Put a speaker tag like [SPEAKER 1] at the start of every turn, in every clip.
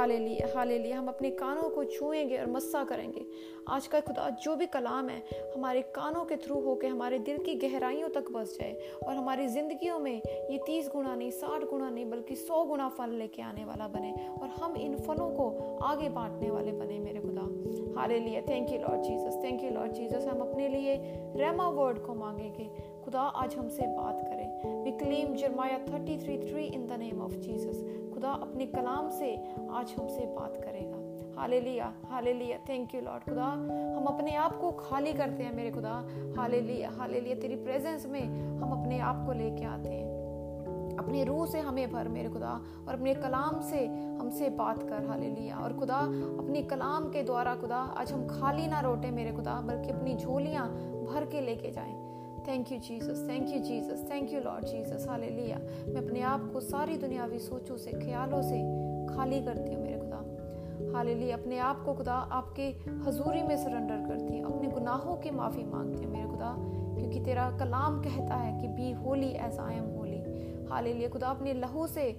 [SPEAKER 1] हाले लिए हाले लिए हम अपने कानों को छुएँगे और मस्सा करेंगे। आज का खुदा, जो भी कलाम है, हमारे कानों के थ्रू होकर हमारे दिल की गहराइयों तक बस जाए और हमारी ज़िंदगियों में ये तीस गुना नहीं, साठ गुना नहीं, बल्कि सौ गुना फल लेके आने वाला बने और हम इन फलों को आगे बांटने वाले बने मेरे खुदा। Hallelujah thank you Lord Jesus thank you Lord Jesus हम अपने लिए रेमा वर्ड को मांगेंगे। खुदा, आज हमसे बात करें। We claim Jeremiah thirty three three in the name of Jesus खुदा अपने कलाम से आज हमसे बात करेगा। हाले लिया हाले लिया थैंक यू लॉर्ड खुदा, हम अपने आप को खाली करते हैं मेरे खुदा। हाले लिया हाले लिया तेरी प्रेजेंस में हम अपने आप को लेके आते हैं। अपने रूह से हमें भर मेरे खुदा, और अपने कलाम से हमसे बात कर। हाले लिया और खुदा, अपने कलाम के द्वारा खुदा, आज हम खाली ना रोटे मेरे खुदा, बल्कि अपनी झोलियाँ भर के लेके जाएँ। Thank you Jesus thank you Jesus thank you Lord Jesus hallelujah मैं अपने आप को सारी दुनियावी सोचों से, ख्यालों से खाली करती हूँ मेरे खुदा। हाले अपने आप को खुदा आपके हजूरी में सरेंडर करती हूँ। अपने गुनाहों की माफ़ी मांगती हूँ मेरे खुदा, क्योंकि तेरा कलाम कहता है कि be holy as I am holy hallelujah खुदा, अपने लहू से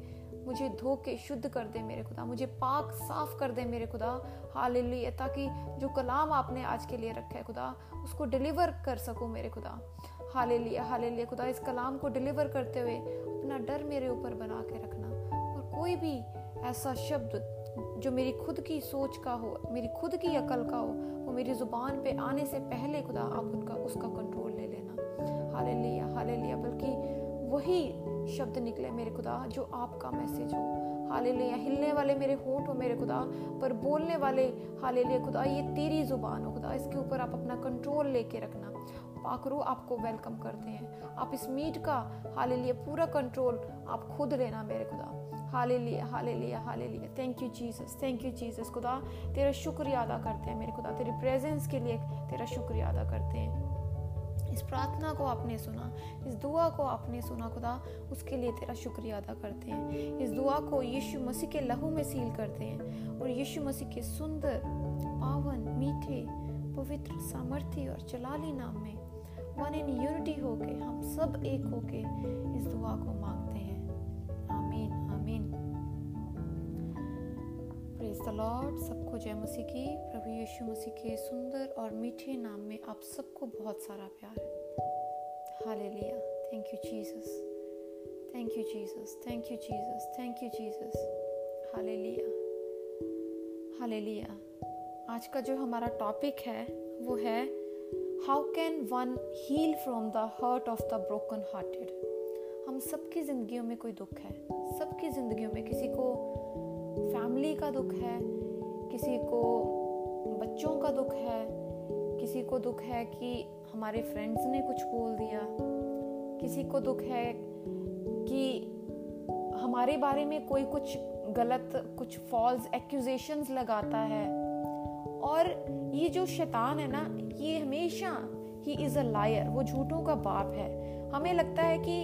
[SPEAKER 1] मुझे धो के शुद्ध कर दे मेरे खुदा। मुझे पाक साफ़ कर दे मेरे खुदा। हाल ताकि जो कलाम आपने आज के लिए रखा है खुदा, उसको डिलीवर कर सकूँ मेरे खुदा। हाले लिया हाले लिया खुदा, इस कलाम को डिलीवर करते हुए अपना डर मेरे ऊपर बना के रखना। और कोई भी ऐसा शब्द जो मेरी खुद की सोच का हो, मेरी खुद की अकल का हो, वो मेरी ज़ुबान पे आने से पहले खुदा, आप उनका, उसका कंट्रोल ले लेना। हाले लिया हाले लिया बल्कि वही शब्द निकले मेरे खुदा, जो आपका मैसेज हो। हाले लिया हिलने वाले मेरे होंठ हो मेरे खुदा, पर बोलने वाले हाले लिया खुदा, ये तेरी ज़ुबान हो खुदा, इसके ऊपर आप अपना कंट्रोल लेके रखना। पाकरो आपको वेलकम करते हैं। आप इस मीट का हाले लिए पूरा कंट्रोल आप खुद लेना मेरे खुदा। हाल लिए hallelujah hallelujah thank you Jesus thank you Jesus खुदा। तेरा शुक्रिया अदा करते हैं मेरे खुदा। तेरी प्रेजेंस के लिए तेरा शुक्रिया अदा करते हैं। इस प्रार्थना को आपने सुना, इस दुआ को आपने सुना खुदा, उसके लिए तेरा शुक्रिया अदा करते हैं। इस दुआ को यीशु मसीह के लहू में सील करते हैं और यीशु मसीह के सुंदर, पावन, मीठे, पवित्र, सामर्थ्य और चलाली नाम में वन इन यूनिटी होके, हम सब एक होके इस दुआ को मांगते हैं। आमीन आमीन। प्रेज द लॉर्ड सबको जय मसीह की। प्रभु यीशु मसीह के सुंदर और मीठे नाम में आप सबको बहुत सारा प्यार है। Hallelujah thank you Jesus thank you Jesus thank you Jesus thank you Jesus hallelujah hallelujah आज का जो हमारा टॉपिक है, वो है how can one heal from the hurt of the broken hearted हम सबकी ज़िंदगियों में कोई दुख है। सबकी ज़िंदगियों में किसी को फैमिली का दुख है, किसी को बच्चों का दुख है, किसी को दुख है कि हमारे फ्रेंड्स ने कुछ बोल दिया, किसी को दुख है कि हमारे बारे में कोई कुछ गलत, कुछ फॉल्स एक्यूजेशंस लगाता है। और ये जो शैतान है ना, ये हमेशा ही इज़ अ लायर वो झूठों का बाप है। हमें लगता है कि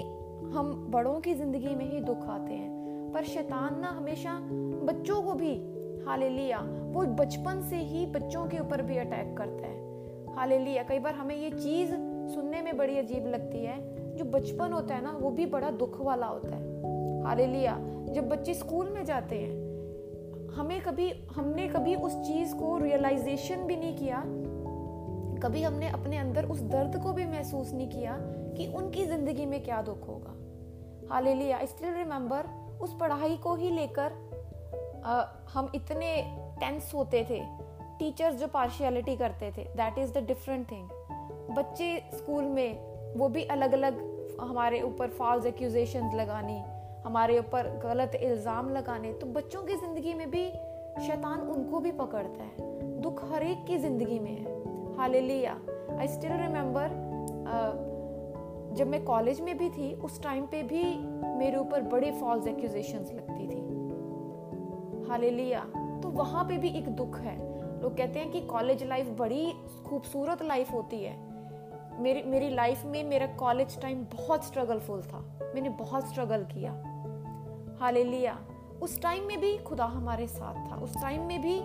[SPEAKER 1] हम बड़ों की ज़िंदगी में ही दुख आते हैं, पर शैतान ना हमेशा बच्चों को भी हाले लिया वो बचपन से ही बच्चों के ऊपर भी अटैक करता है। हाले लिया कई बार हमें ये चीज़ सुनने में बड़ी अजीब लगती है, जो बचपन होता है ना, वो भी बड़ा दुख वाला होता है। हाले लिया जब बच्चे स्कूल में जाते हैं हमें कभी, हमने कभी उस चीज़ को रियलाइजेशन भी नहीं किया। कभी हमने अपने अंदर उस दर्द को भी महसूस नहीं किया कि उनकी ज़िंदगी में क्या दुख होगा। हाले लिया स्टिल रिमेम्बर उस पढ़ाई को ही लेकर हम इतने टेंस होते थे। टीचर्स जो पार्शियलिटी करते थे that is the different thing बच्चे स्कूल में वो भी अलग अलग हमारे ऊपर फॉल्स एक्यूजेशन लगानी हमारे ऊपर गलत इल्ज़ाम लगाने तो बच्चों की ज़िंदगी में भी शैतान उनको भी पकड़ता है। दुख हर एक की ज़िंदगी में है। हाल लिया आई स्टिल रिमेम्बर जब मैं कॉलेज में भी थी, उस टाइम पे भी मेरे ऊपर बड़े फॉल्स एक्यूजेशंस लगती थी। हालेलुया। तो वहाँ पे भी एक दुख है। लोग कहते हैं कि कॉलेज लाइफ बड़ी खूबसूरत लाइफ होती है। मेरी मेरी लाइफ में मेरा कॉलेज टाइम बहुत स्ट्रगलफुल था। मैंने बहुत स्ट्रगल किया। हालेलुया। उस टाइम में भी खुदा हमारे साथ था। उस टाइम में भी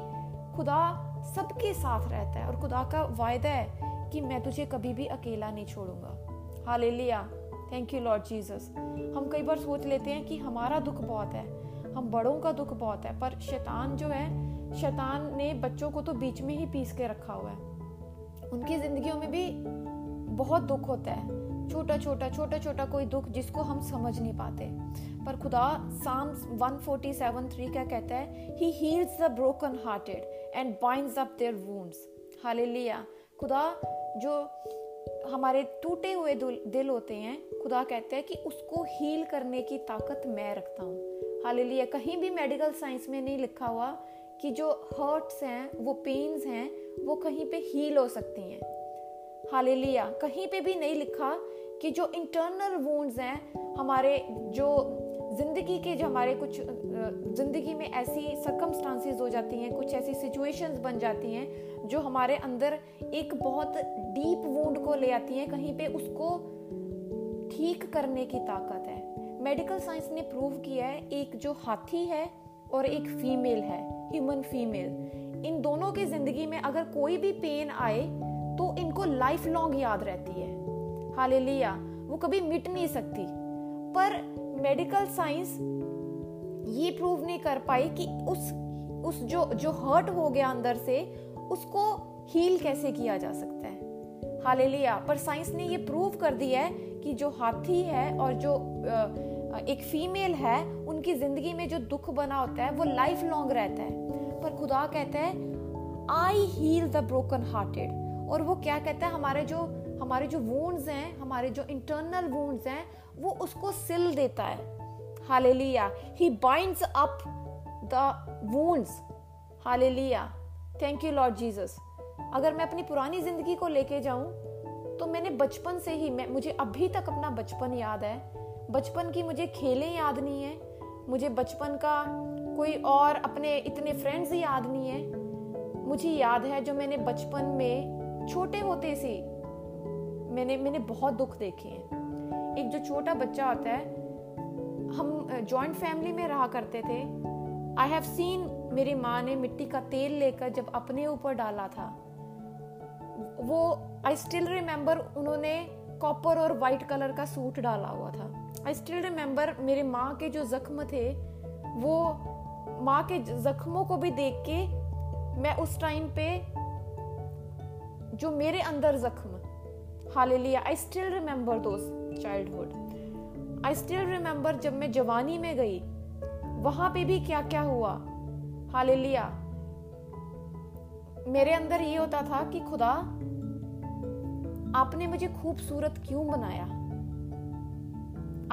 [SPEAKER 1] खुदा सबके साथ रहता है और खुदा का वायदा है कि मैं तुझे कभी भी अकेला नहीं छोड़ूँगा। Hallelujah. Thank you Lord Jesus हम कई बार सोच लेते हैं कि हमारा दुख बहुत है। हम बड़ों का दुख बहुत है, पर शैतान जो है, शैतान ने बच्चों को तो बीच में ही पीस के रखा हुआ है। उनकी जिंदगियों में भी बहुत दुख होता है। छोटा छोटा छोटा छोटा कोई दुख जिसको हम समझ नहीं पाते। पर खुदा साम्स 147:3 क्या कहता है? He heals the broken hearted and binds up their wounds hallelujah खुदा, जो हमारे टूटे हुए दिल होते हैं, खुदा कहते हैं कि उसको हील करने की ताकत मैं रखता हूँ। हालेलुया कहीं भी मेडिकल साइंस में नहीं लिखा हुआ कि जो हर्ट्स हैं, वो पेन्स हैं, वो कहीं पे हील हो सकती हैं। हालेलुया कहीं पे भी नहीं लिखा कि जो इंटरनल वूंड्स हैं, हमारे जो ज़िंदगी के जो हमारे कुछ ज़िंदगी में ऐसी सरकमस्टांसिस हो जाती हैं, कुछ ऐसी सिचुएशंस बन जाती हैं, जो हमारे अंदर एक बहुत डीप वूंड को ले आती हैं, कहीं पे उसको ठीक करने की ताकत है। मेडिकल साइंस ने प्रूव किया है, एक जो हाथी है और एक फीमेल है ह्यूमन फीमेल इन दोनों की ज़िंदगी में अगर कोई भी पेन आए तो इनको लाइफ लॉन्ग याद रहती है। हालेलुया। वो कभी मिट नहीं सकती। पर मेडिकल साइंस ये प्रूव नहीं कर पाई कि उस उस जो जो हर्ट हो गया अंदर से, उसको हील कैसे किया जा सकता है। हालेलुया। पर साइंस ने ये प्रूव कर दिया है कि जो हाथी है और जो एक फीमेल है, उनकी ज़िंदगी में जो दुख बना होता है, वो लाइफ लॉन्ग रहता है। पर खुदा कहता है I heal the broken hearted और वो क्या कहता है, हमारे जो हमारे जो वूंड्स हैं, हमारे जो इंटरनल वूंड्स हैं, वो उसको सिल देता है। Hallelujah he binds up the wounds hallelujah thank you Lord Jesus अगर मैं अपनी पुरानी ज़िंदगी को लेके जाऊँ तो मैंने बचपन से ही, मैं, मुझे अभी तक अपना बचपन याद है। बचपन की मुझे खेलें याद नहीं है। मुझे बचपन का कोई और अपने इतने फ्रेंड्स याद नहीं है। मुझे याद है जो मैंने बचपन में छोटे होते से मैंने मैंने बहुत दुख देखे हैं। एक जो छोटा बच्चा होता है, हम जॉइंट फैमिली में रहा करते थे। आई हैव सीन मेरी माँ ने मिट्टी का तेल लेकर जब अपने ऊपर डाला था, वो आई स्टिल रिमेम्बर उन्होंने कॉपर और वाइट कलर का सूट डाला हुआ था। आई स्टिल रिमेम्बर मेरे माँ के जो जख्म थे, वो माँ के जख्मों को भी देख के मैं उस टाइम पे जो मेरे अंदर जख्म hallelujah. I still remember those childhood I still remember जब मैं जवानी में गई, वहाँ पे भी क्या क्या हुआ? हालेलुया। मेरे अंदर ये होता था कि खुदा, आपने मुझे खूबसूरत क्यों बनाया?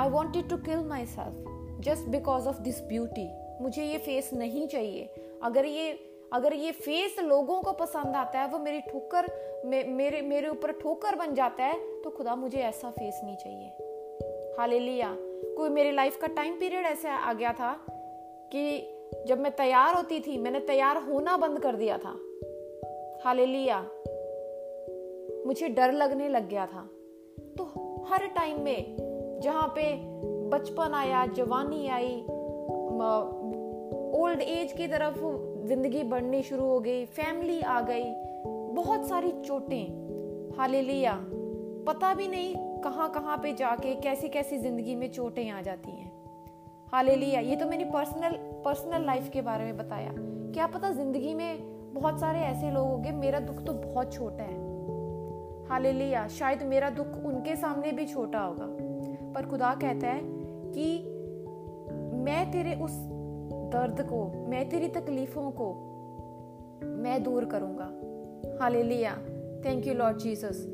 [SPEAKER 1] I wanted to kill myself just because of this beauty मुझे ये फेस नहीं चाहिए। अगर ये अगर ये फेस लोगों को पसंद आता है वो मेरी ठोकर मे, मेरे मेरे ऊपर ठोकर बन जाता है तो खुदा मुझे ऐसा फेस नहीं चाहिए। हाले लिया कोई मेरी लाइफ का टाइम पीरियड ऐसा आ गया था कि जब मैं तैयार होती थी मैंने तैयार होना बंद कर दिया था। हाले लिया मुझे डर लगने लग गया था। तो हर टाइम में जहाँ पे बचपन आया जवानी आई ओल्ड एज की तरफ़ ज़िंदगी बढ़नी शुरू हो गई फैमिली आ गई, बहुत सारी चोटें। हाले लिया पता भी नहीं कहाँ कहाँ पे जाके कैसी कैसी ज़िंदगी में चोटें आ जाती हैं। हाले लिया ये तो मेरी पर्सनल पर्सनल लाइफ के बारे में बताया। क्या पता ज़िंदगी में बहुत सारे ऐसे लोग होंगे, मेरा दुख तो बहुत छोटा है। हाले लिया शायद मेरा दुख उनके सामने भी छोटा होगा। पर खुदा कहता है कि मैं तेरे उस दर्द को, मैं तेरी तकलीफों को मैं दूर करूँगा। Hallelujah thank you Lord Jesus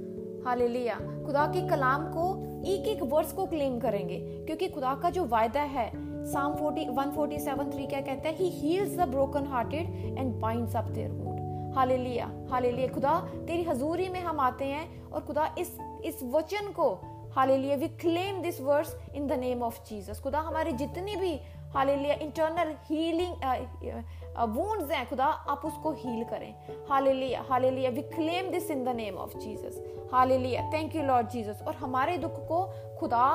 [SPEAKER 1] hallelujah खुदा के कलाम को एक एक वर्ड्स को क्लेम करेंगे, क्योंकि खुदा का जो वायदा है साम 40 147 3 क्या कहता है? He heals the broken hearted and binds up their wound hallelujah. Hallelujah. खुदा, तेरी हजूरी में हम आते हैं और खुदा इस इस वचन को, hallelujah we claim this words in the name of Jesus खुदा, हमारी जितनी भी हालेलुया इंटरनल हीलिंग वुंड्स हैं, खुदा, आप उसको हील करें। Hallelujah hallelujah we claim this in the name of Jesus hallelujah thank you Lord Jesus और हमारे दुख को खुदा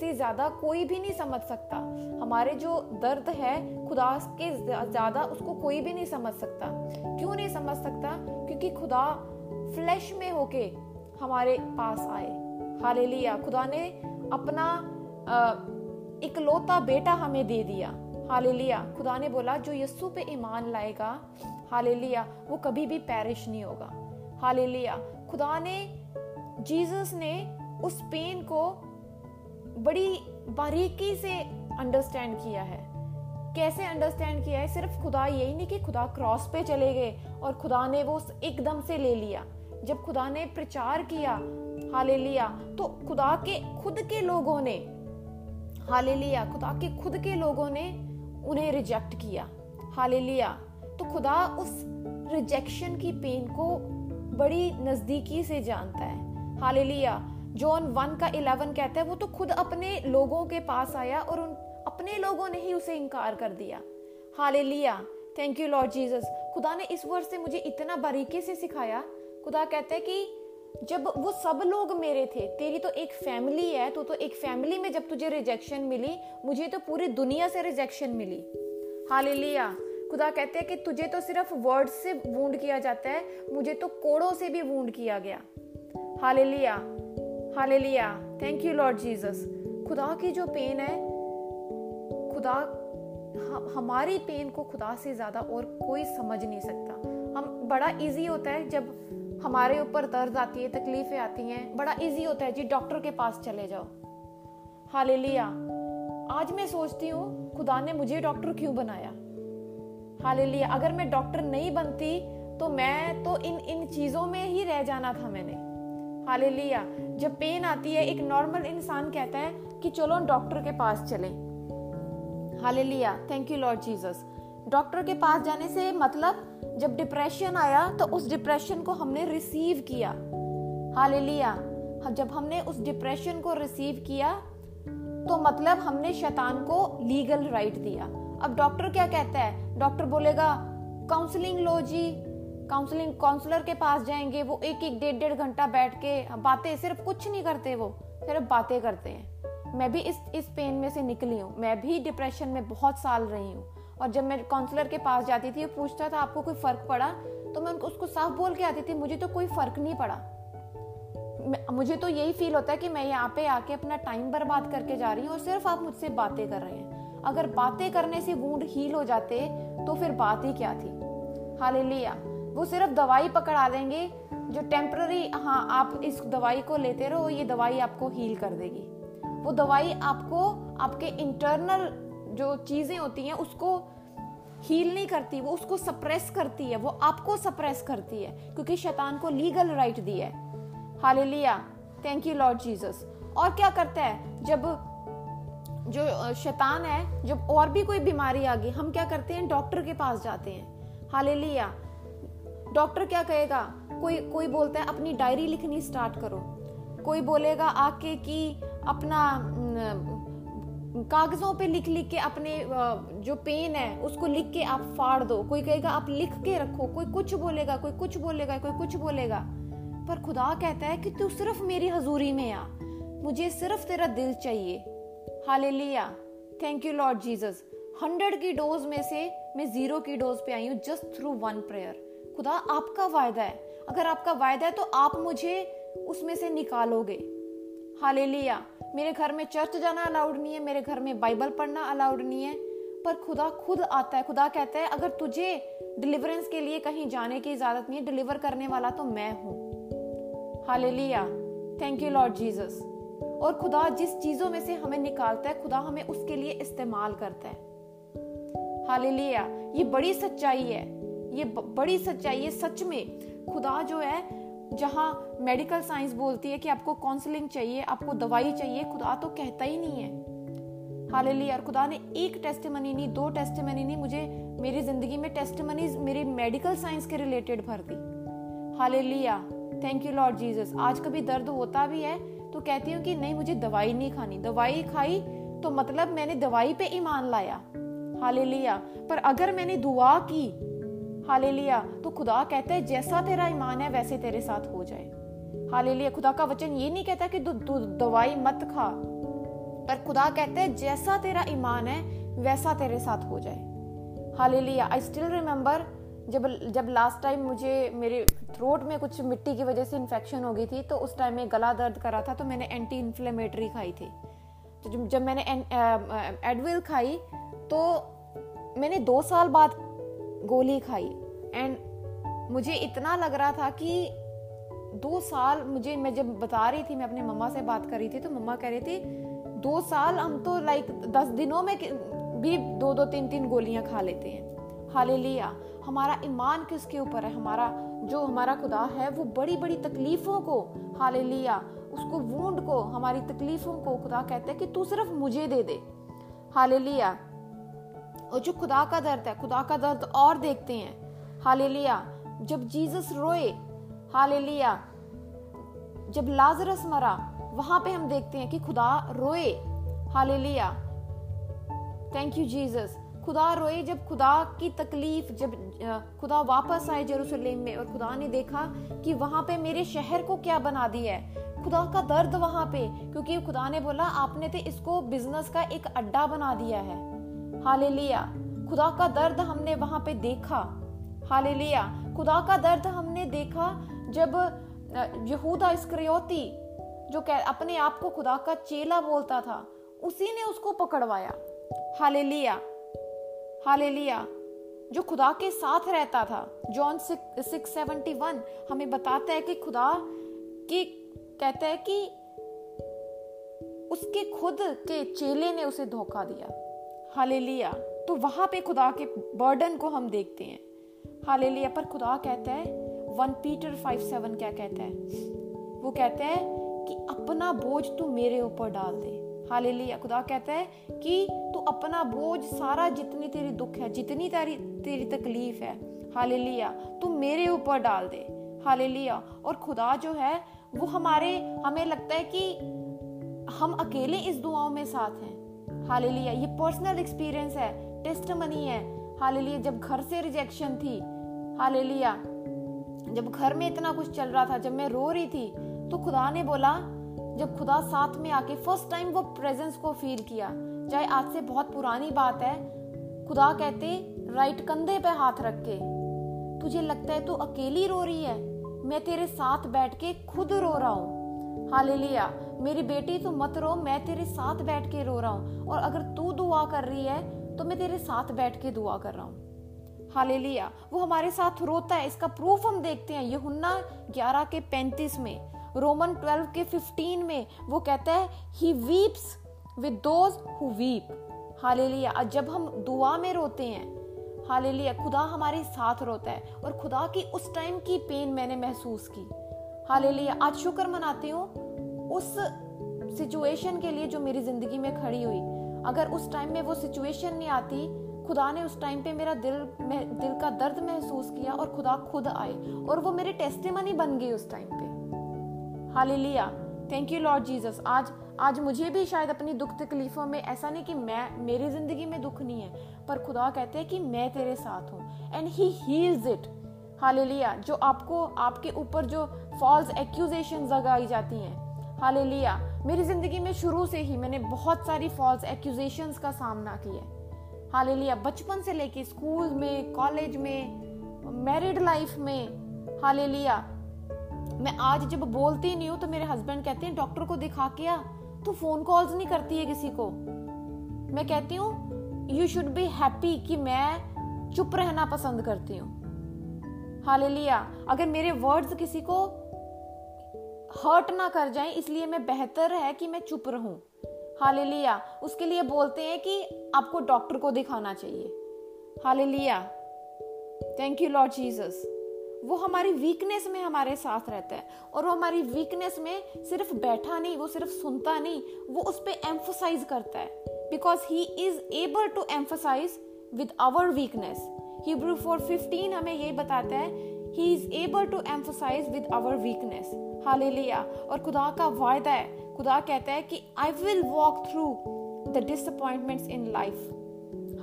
[SPEAKER 1] से ज़्यादा कोई भी नहीं समझ सकता। हमारे जो दर्द है, खुदा के ज़्यादा उसको कोई भी नहीं समझ सकता। क्यों नहीं समझ सकता? क्योंकि खुदा फ्लैश में होके हमारे पास आए। हालेलुया, खुदा ने अपना इकलौता बेटा हमें दे दिया। हाल लिया खुदा ने बोला, जो यस्सु पे ईमान लाएगा हाल लिया वो कभी भी पैरिश नहीं होगा। हाल लिया खुदा ने, जीसस ने उस पेन को बड़ी बारीकी से अंडरस्टैंड किया है। कैसे अंडरस्टैंड किया है? सिर्फ़ खुदा यही नहीं कि खुदा क्रॉस पे चले गए और खुदा ने वो एकदम से ले लिया। जब खुदा ने प्रचार किया हाले लिया तो खुदा के, खुद के लोगों ने हाले लिया खुदा के, खुद के लोगों ने उन्हें रिजेक्ट किया। हाले लिया तो खुदा उस रिजेक्शन की पेन को बड़ी नजदीकी से जानता है। हाले लिया जॉन वन का इलेवन कहता है, वो तो खुद अपने लोगों के पास आया और उन, अपने लोगों ने ही उसे इनकार कर दिया। हाले लिया थैंक यू लॉर्ड जीसस खुदा ने इस वर्ष से मुझे इतना बारीकी से सिखाया। खुदा कहता है कि जब वो सब लोग मेरे थे, तेरी तो एक फैमिली है तो तो एक फैमिली में जब तुझे रिजेक्शन मिली, मुझे तो पूरी दुनिया से रिजेक्शन मिली। हाल लिया खुदा कहते हैं कि तुझे तो सिर्फ़ वर्ड से वूंड किया जाता है, मुझे तो कोड़ों से भी वूंड किया गया। हाल लिया हाल लिया थैंक यू लॉर्ड जीसस खुदा की जो पेन है, खुदा हमारी पेन को खुदा से ज़्यादा और कोई समझ नहीं सकता। हम, बड़ा इजी होता है जब हमारे ऊपर दर्द आती है, तकलीफें आती हैं। बड़ा इजी होता है जी डॉक्टर के पास चले जाओ। हाल लिया आज मैं सोचती हूँ, खुदा ने मुझे डॉक्टर क्यों बनाया? हाल लिया अगर मैं डॉक्टर नहीं बनती तो मैं तो इन इन चीज़ों में ही रह जाना था मैंने। हाल लिया जब पेन आती है, एक नॉर्मल इंसान कहता है कि चलो डॉक्टर के पास चले। Hallelujah thank you Lord Jesus doctor के पास जाने से मतलब जब डिप्रेशन आया तो उस डिप्रेशन को हमने रिसीव किया। हाल लिया जब हमने उस डिप्रेशन को रिसीव किया तो मतलब हमने शैतान को लीगल राइट दिया। अब डॉक्टर क्या कहता है? डॉक्टर बोलेगा काउंसलिंग लो जी। काउंसलिंग काउंसलर के पास जाएँगे, वो एक एक डेढ़ डेढ़ घंटा बैठ के बातें, सिर्फ़ कुछ नहीं करते वो, सिर्फ़ बातें करते हैं। मैं भी इस इस पेन में से निकली हूँ। मैं भी डिप्रेशन में बहुत साल रही हूँ। और जब मैं काउंसलर के पास जाती थी पूछता था, आपको कोई फ़र्क पड़ा? तो मैं उनको, उसको साफ़ बोल के आती थी, मुझे तो कोई फ़र्क नहीं पड़ा। मुझे तो यही फील होता है कि मैं यहाँ पे आके अपना टाइम बर्बाद करके जा रही हूँ और सिर्फ़ आप मुझसे बातें कर रहे हैं। अगर बातें करने से वूंड हील हो जाते तो फिर बात ही क्या थी? हाल लिया वो सिर्फ़ दवाई पकड़ा देंगे जो टेम्प्ररी हाँ आप इस दवाई को लेते रहो, ये दवाई आपको हील कर देगी। वो दवाई आपको, आपके इंटरनल जो चीज़ें होती हैं, उसको हील नहीं करती, वो उसको सप्रेस करती है, वो आपको सप्रेस करती है, क्योंकि शैतान को लीगल राइट दी है। हाल लिया थैंक यू लॉर्ड जीसस और क्या करता है? जब जो शैतान है, जब और भी कोई बीमारी आ गई, हम क्या करते हैं? डॉक्टर के पास जाते हैं। हाल लिया डॉक्टर क्या कहेगा? कोई कोई बोलता है, अपनी डायरी लिखनी स्टार्ट करो। कोई बोलेगा आके कि अपना कागजों पे लिख लिख के अपने जो पेन है, उसको लिख के आप फाड़ दो। कोई कहेगा, आप लिख के रखो। कोई कुछ बोलेगा, कोई कुछ बोलेगा, कोई कुछ बोलेगा। पर खुदा कहता है कि तू सिर्फ़ मेरी हजूरी में आ। मुझे सिर्फ़ तेरा दिल चाहिए। Hallelujah thank you Lord Jesus hundred की डोज में से मैं ज़ीरो की डोज पे आई हूँ जस्ट थ्रू वन प्रेयर खुदा, आपका वायदा है। अगर आपका वायदा है तो आप मुझे उसमें से निकालोगे। हाल लिया मेरे घर में चर्च जाना अलाउड नहीं है, मेरे घर में बाइबल पढ़ना अलाउड नहीं है। पर खुदा खुद आता है, खुदा कहता है, अगर तुझे डिलीवरेंस के लिए कहीं जाने की इजाज़त नहीं है डिलीवर करने वाला तो मैं हूँ। Hallelujah thank you Lord Jesus और खुदा जिस चीज़ों में से हमें निकालता है, खुदा हमें उसके लिए इस्तेमाल करता है। हालेलुया ये बड़ी सच्चाई है। ये बड़ी सच्चाई है। सच में खुदा जो है जहाँ मेडिकल साइंस बोलती है कि आपको काउंसलिंग चाहिए, आपको दवाई चाहिए, खुदा तो कहता ही नहीं है। हाल और खुदा ने एक टेस्ट नहीं, दो टेस्ट नहीं, मुझे मेरी ज़िंदगी में टेस्ट मेरी मेडिकल साइंस के रिलेटेड भर दी। Hallelujah thank you Lord Jesus आज कभी दर्द होता भी है तो कहती हूँ कि नहीं, मुझे दवाई नहीं खानी। दवाई खाई तो मतलब मैंने दवाई पे ईमान लाया। हाल पर अगर मैंने दुआ की हाले लिया तो खुदा कहता है, जैसा तेरा ईमान है, वैसे तेरे साथ हो जाए। हाले लिया खुदा का वचन ये नहीं कहता कि तू दवाई मत खा। पर खुदा कहते हैं, जैसा तेरा ईमान है, वैसा तेरे साथ हो जाए। हाले लिया आई स्टिल रिमेम्बर जब जब लास्ट टाइम मुझे मेरे थ्रोट में कुछ मिट्टी की वजह से इन्फेक्शन हो गई थी तो उस टाइम में गला दर्द करा था तो मैंने एंटी इन्फ्लेमेटरी खाई थी। तो जब मैंने एडविल खाई तो मैंने दो साल बाद गोली खाई। एंड मुझे इतना लग रहा था कि दो साल मुझे, मैं जब बता रही थी, मैं अपने मम्मा से बात कर रही थी तो मम्मा कह रही थी, दो साल हम तो लाइक दस दिनों में भी दो दो, तीन तीन गोलियाँ खा लेते हैं। हाले लिया हमारा ईमान किसके ऊपर है? हमारा, जो हमारा खुदा है, वो बड़ी बड़ी तकलीफों को हाले लिया उसको वूंड को, हमारी तकलीफों को खुदा कहते हैं कि तू सिर्फ़ मुझे दे दे। हाले लिया और जो खुदा का दर्द है, खुदा का दर्द और देखते हैं। हाले लिया जब जीसस रोए हाले लिया जब लाजरस मरा, वहाँ पे हम देखते हैं कि खुदा रोए। हाले लिया थैंक यू जीसस खुदा रोए जब खुदा की तकलीफ़, जब खुदा वापस आए जेरूसलेम में और खुदा ने देखा कि वहाँ पे मेरे शहर को क्या बना दिया है। खुदा का दर्द वहाँ पे, क्योंकि खुदा ने बोला, आपने तो इसको बिज़नेस का एक अड्डा बना दिया है। हाले खुदा का दर्द हमने वहाँ पे देखा। हाले खुदा का दर्द हमने देखा जब यहूदा इस्क्रियोती, जो अपने आप को खुदा का चेला बोलता था, उसी ने उसको पकड़वाया। हाले लिया हाले लिया जो खुदा के साथ रहता था, जॉन सिक्स सेवेंटी वन, हमें बताता है कि खुदा की, कहता है कि उसके खुद के चेले ने उसे धोखा दिया। हाले लिया तो वहाँ पे खुदा के बर्डन को हम देखते हैं। हाले लिया पर खुदा कहता है, वन पीटर फाइव सेवन क्या कहता है? वो कहता है कि अपना बोझ तू मेरे ऊपर डाल दे। हाले लिया खुदा कहता है कि तू अपना बोझ सारा जितनी तेरी दुख है, जितनी तेरी तेरी तकलीफ़ है हाले लिया तू मेरे ऊपर डाल दे। हाले लिया और खुदा जो है, वो हमारे, हमें लगता है कि हम अकेले इस दुआओं में साथ हैं। हाले ये पर्सनल एक्सपीरियंस है टेस्ट मनी है। हाले जब घर से रिजेक्शन थी हाले जब घर में इतना कुछ चल रहा था, जब मैं रो रही थी तो खुदा ने बोला, जब खुदा साथ में आके फ़र्स्ट टाइम वो प्रेजेंस को फील किया, चाहे आज से बहुत पुरानी बात है, खुदा कहते, राइट कंधे पे हाथ रख के, तुझे लगता है तू अकेली रो रही है? मैं तेरे साथ बैठ के खुद रो रहा हूँ। हाले लिया मेरी बेटी, तू मत रो, मैं तेरे साथ बैठ के रो रहा हूँ। और अगर तू दुआ कर रही है तो मैं तेरे साथ बैठ के दुआ कर रहा हूँ। हाले लिया वो हमारे साथ रोता है, इसका प्रूफ हम देखते हैं। यहुन्ना ग्यारह के पैंतीस में, रोमन 12 के 15 में, वो कहता है he weeps with those who weep hallelujah. जब हम दुआ में रोते हैं, हालेलुया, खुदा हमारे साथ रोता है। और खुदा की उस टाइम की पेन मैंने महसूस की। हालेलुया। आज शुक्र मनाती हूँ। उस सिचुएशन के लिए जो मेरी ज़िंदगी में खड़ी हुई। अगर उस टाइम में वो सिचुएशन नहीं आती, खुदा ने उस टाइम पे मेरा दिल दिल का दर्द महसूस किया और खुदा खुद आए और वो मेरे टेस्टिमनी बन गई उस टाइम पे। Hallelujah thank you Lord Jesus आज आज मुझे भी शायद अपनी दुख तकलीफों में ऐसा नहीं कि मैं, मेरी ज़िंदगी में दुख नहीं है, पर खुदा कहते हैं कि मैं तेरे साथ हूँ। And he heals it hallelujah जो आपको, आपके ऊपर जो फॉल्स एक्यूजेशन लगाई जाती हैं हालेलुया। मेरी ज़िंदगी में शुरू से ही मैंने बहुत सारी फॉल्स एक्यूजेशन का सामना किया हालेलुया। बचपन से लेके स्कूल में कॉलेज में मैरिड लाइफ में, हालेलुया। मैं आज जब बोलती नहीं हूँ तो मेरे हस्बैंड कहते हैं, डॉक्टर को दिखा के आ, तू फ़ोन कॉल्स नहीं करती है किसी को? मैं कहती हूँ यू शुड बी हैप्पी कि मैं चुप रहना पसंद करती हूँ। लिया अगर मेरे वर्ड्स किसी को हर्ट ना कर जाए, इसलिए मैं बेहतर है कि मैं चुप रहूँ। हाल लिया उसके लिए बोलते हैं कि आपको डॉक्टर को दिखाना चाहिए। Hallelujah thank you Lord Jesus वो हमारी वीकनेस में हमारे साथ रहता है और वो हमारी वीकनेस में सिर्फ़ बैठा नहीं, वो सिर्फ़ सुनता नहीं, वो उस पर एम्फोसाइज करता है। Because he is able to emphasize with our weakness Hebrew four fifteen हमें यही बताता है he is able to emphasize with our weakness hallelujah. और खुदा का वायदा है, खुदा कहता है कि I will walk through the disappointments in life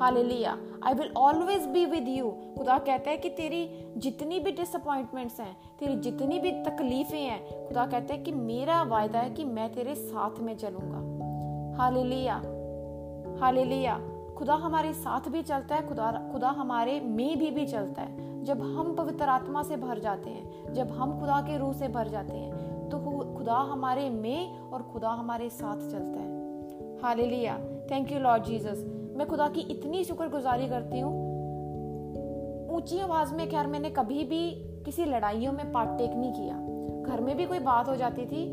[SPEAKER 1] hallelujah. I will always be with you खुदा कहता है कि तेरी जितनी भी डिसअपॉइंटमेंट्स हैं, तेरी जितनी भी तकलीफें हैं, खुदा कहता है कि मेरा वायदा है कि मैं तेरे साथ में चलूँगा। हालेलुया। हालेलुया। खुदा हमारे साथ भी चलता है, खुदा खुदा हमारे में भी भी चलता है। जब हम पवित्र आत्मा से भर जाते हैं, जब हम खुदा के रूह से भर जाते हैं तो खुदा हमारे में और खुदा हमारे साथ चलता है। Hallelujah hallelujah. Thank you Lord Jesus मैं खुदा की इतनी शुक्रगुजारी करती हूँ। ऊँची आवाज़ में खैर मैंने कभी भी किसी लड़ाइयों में पार्ट टेक नहीं किया। घर में भी कोई बात हो जाती थी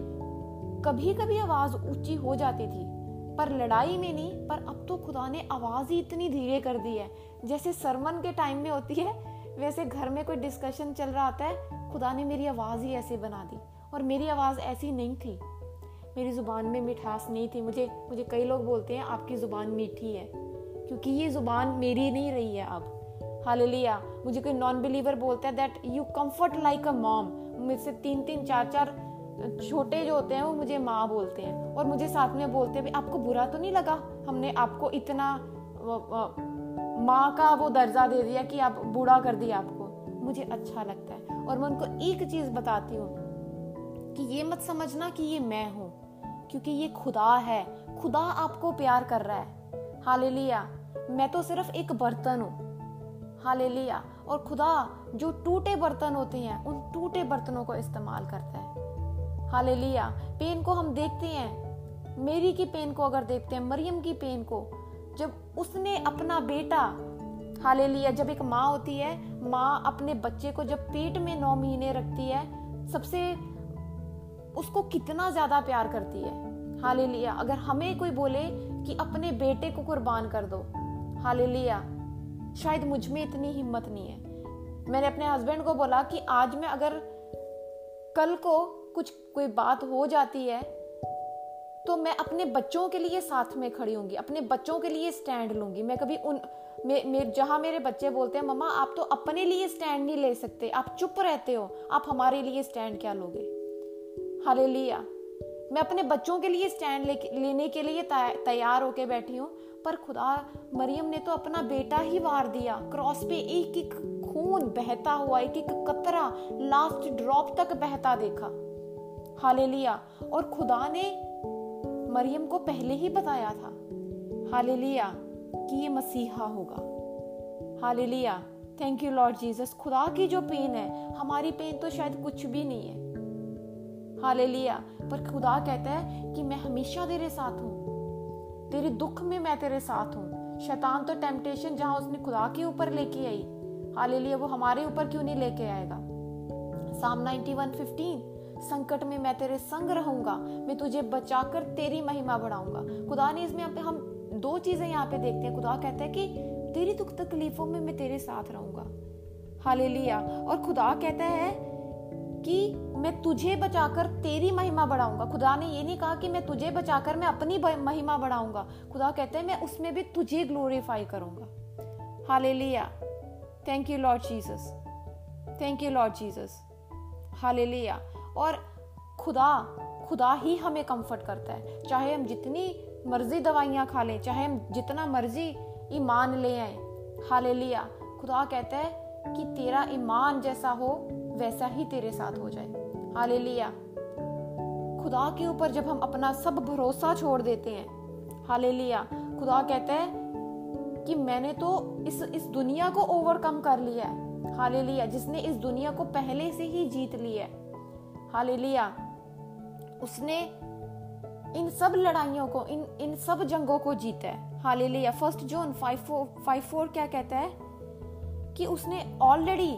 [SPEAKER 1] कभी कभी आवाज़ ऊँची हो जाती थी, पर लड़ाई में नहीं, पर अब तो खुदा ने आवाज़ ही इतनी धीरे कर दी है, जैसे सरमन के टाइम में होती है वैसे घर में कोई डिस्कशन चल रहा होता है, खुदा ने मेरी आवाज़ ही ऐसे बना दी और मेरी आवाज़ ऐसी नहीं थी। मेरी ज़ुबान में मिठास नहीं थी। मुझे मुझे कई लोग बोलते हैं, आपकी ज़ुबान मीठी है, क्योंकि ये ज़ुबान मेरी नहीं रही है अब। हाल लिया मुझे कोई नॉन बिलीवर बोलता है that you comfort like a mom मुझसे तीन तीन, चार चार, छोटे जो होते हैं, वो मुझे माँ बोलते हैं। और मुझे साथ में बोलते हैं आपको बुरा तो नहीं लगा? हमने आपको इतना माँ का वो दर्जा दे दिया कि आप बूढ़ा कर दिया आपको। मुझे अच्छा लगता है। और मैं उनको एक चीज़ बताती हूँ कि ये मत समझना कि ये मैं हूँ, क्योंकि ये खुदा है। खुदा आपको प्यार कर रहा है। हाले लिया मैं तो सिर्फ़ एक बर्तन हूँ। हाले लिया और खुदा जो टूटे बर्तन होते हैं, उन टूटे बर्तनों को इस्तेमाल करता है। हाले लिया पेन को हम देखते हैं। मेरी की पेन को अगर देखते हैं, मरियम की पेन को जब उसने अपना बेटा हाले लिया जब एक माँ होती है, माँ अपने बच्चे को जब पेट में नौ महीने रखती है, सबसे उसको कितना ज़्यादा प्यार करती है। हाले लिया अगर हमें कोई बोले कि अपने बेटे को कुर्बान कर दो हाले लिया शायद मुझमें इतनी हिम्मत नहीं है। मैंने अपने हस्बैंड को बोला कि आज मैं अगर कल को कुछ कोई बात हो जाती है तो मैं अपने बच्चों के लिए साथ में खड़ी होंगी अपने बच्चों के लिए स्टैंड लूँगी। मैं कभी उन मे, मे, जहाँ मेरे बच्चे बोलते हैं मम्मा आप तो अपने लिए स्टैंड नहीं ले सकते। आप चुप रहते हो। आप हमारे लिए स्टैंड क्या लोगे? हाले लिया मैं अपने बच्चों के लिए स्टैंड ले, लेने के लिए तैयार होके बैठी हूँ पर खुदा मरियम ने तो अपना बेटा ही वार दिया। क्रॉस पे एक एक खून बहता हुआ एक एक कतरा लास्ट ड्रॉप तक बहता देखा। हाले लिया और खुदा ने मरियम को पहले ही बताया था हाले लिया कि ये मसीहा होगा। हाले लिया थैंक यू लॉर्ड जीसस खुदा की जो पेन है, हमारी पेन तो शायद कुछ भी नहीं है। हाले लिया पर खुदा कहता है कि मैं हमेशा तेरे साथ हूँ। तेरे दुख में मैं तेरे साथ हूँ। शैतान तो टेम्पटेशन जहाँ उसने खुदा के ऊपर लेके आई। हाले लिया वो हमारे ऊपर क्यों नहीं लेके आएगा? साम 91:15 संकट में मैं तेरे संग रहूँगा, मैं तुझे बचाकर तेरी महिमा बढ़ाऊँगा। खुदा ने इसमें हम दो चीज़ें यहाँ पे देखते हैं। खुदा कहता है कि तेरी दुख तकलीफों में मैं तेरे साथ रहूँगा। हाले लिया और खुदा कहता है कि मैं तुझे बचाकर तेरी महिमा बढ़ाऊँगा। खुदा ने ये नहीं कहा कि मैं तुझे बचाकर मैं अपनी महिमा बढ़ाऊँगा। खुदा कहते हैं, मैं उसमें भी तुझे ग्लोरीफाई करूँगा। Hallelujah thank you Lord Jesus thank you Lord Jesus hallelujah और खुदा खुदा ही हमें कंफर्ट करता है। चाहे हम जितनी मर्ज़ी दवाइयाँ खा लें, चाहे हम जितना मर्ज़ी ईमान ले आए। हाले लिया खुदा कहता है कि तेरा ईमान जैसा हो, वैसा ही तेरे साथ हो जाए। हाले लिया खुदा के ऊपर जब हम अपना सब भरोसा छोड़ देते हैं हाले लिया खुदा कहता है कि मैंने तो इस इस दुनिया को ओवरकम कर लिया है। हाले लिया जिसने इस दुनिया को पहले से ही जीत लिया है। हाले लिया उसने इन सब लड़ाइयों को, इन इन सब जंगों को जीता है। Hallelujah first John five four five four क्या कहता है? कि उसने ऑलरेडी